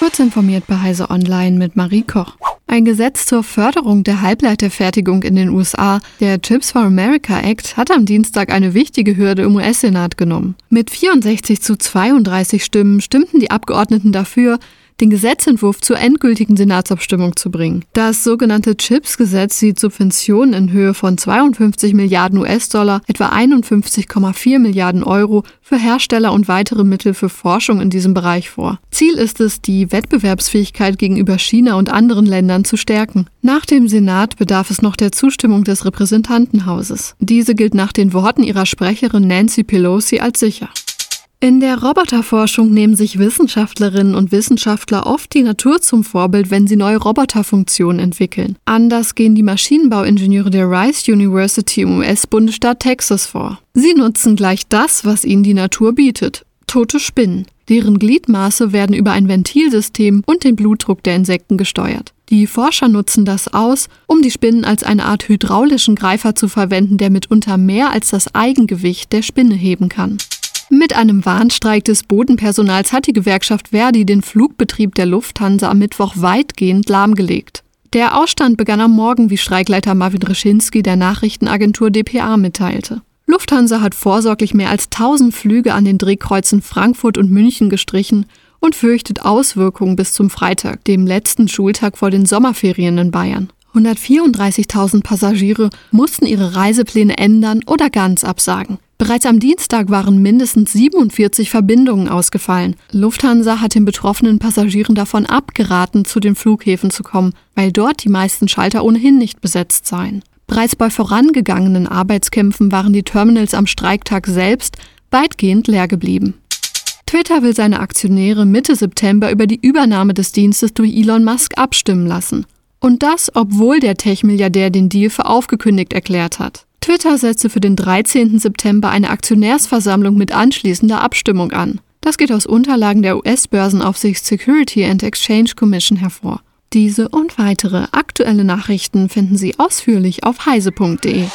Kurz informiert bei Heise Online mit Marie Koch. Ein Gesetz zur Förderung der Halbleiterfertigung in den USA, der Chips for America Act, hat am Dienstag eine wichtige Hürde im US-Senat genommen. Mit 64 zu 32 Stimmen stimmten die Abgeordneten dafür, den Gesetzentwurf zur endgültigen Senatsabstimmung zu bringen. Das sogenannte CHIPS-Gesetz sieht Subventionen in Höhe von 52 Milliarden US-Dollar, etwa 51,4 Milliarden Euro für Hersteller und weitere Mittel für Forschung in diesem Bereich vor. Ziel ist es, die Wettbewerbsfähigkeit gegenüber China und anderen Ländern zu stärken. Nach dem Senat bedarf es noch der Zustimmung des Repräsentantenhauses. Diese gilt nach den Worten ihrer Sprecherin Nancy Pelosi als sicher. In der Roboterforschung nehmen sich Wissenschaftlerinnen und Wissenschaftler oft die Natur zum Vorbild, wenn sie neue Roboterfunktionen entwickeln. Anders gehen die Maschinenbauingenieure der Rice University im US-Bundesstaat Texas vor. Sie nutzen gleich das, was ihnen die Natur bietet. Tote Spinnen. Deren Gliedmaße werden über ein Ventilsystem und den Blutdruck der Insekten gesteuert. Die Forscher nutzen das aus, um die Spinnen als eine Art hydraulischen Greifer zu verwenden, der mitunter mehr als das Eigengewicht der Spinne heben kann. Mit einem Warnstreik des Bodenpersonals hat die Gewerkschaft Verdi den Flugbetrieb der Lufthansa am Mittwoch weitgehend lahmgelegt. Der Ausstand begann am Morgen, wie Streikleiter Marvin Reschinski der Nachrichtenagentur dpa mitteilte. Lufthansa hat vorsorglich mehr als 1000 Flüge an den Drehkreuzen Frankfurt und München gestrichen und fürchtet Auswirkungen bis zum Freitag, dem letzten Schultag vor den Sommerferien in Bayern. 134.000 Passagiere mussten ihre Reisepläne ändern oder ganz absagen. Bereits am Dienstag waren mindestens 47 Verbindungen ausgefallen. Lufthansa hat den betroffenen Passagieren davon abgeraten, zu den Flughäfen zu kommen, weil dort die meisten Schalter ohnehin nicht besetzt seien. Bereits bei vorangegangenen Arbeitskämpfen waren die Terminals am Streiktag selbst weitgehend leer geblieben. Twitter will seine Aktionäre Mitte September über die Übernahme des Dienstes durch Elon Musk abstimmen lassen. Und das, obwohl der Tech-Milliardär den Deal für aufgekündigt erklärt hat. Twitter setzte für den 13. September eine Aktionärsversammlung mit anschließender Abstimmung an. Das geht aus Unterlagen der US-Börsenaufsicht Security and Exchange Commission hervor. Diese und weitere aktuelle Nachrichten finden Sie ausführlich auf heise.de.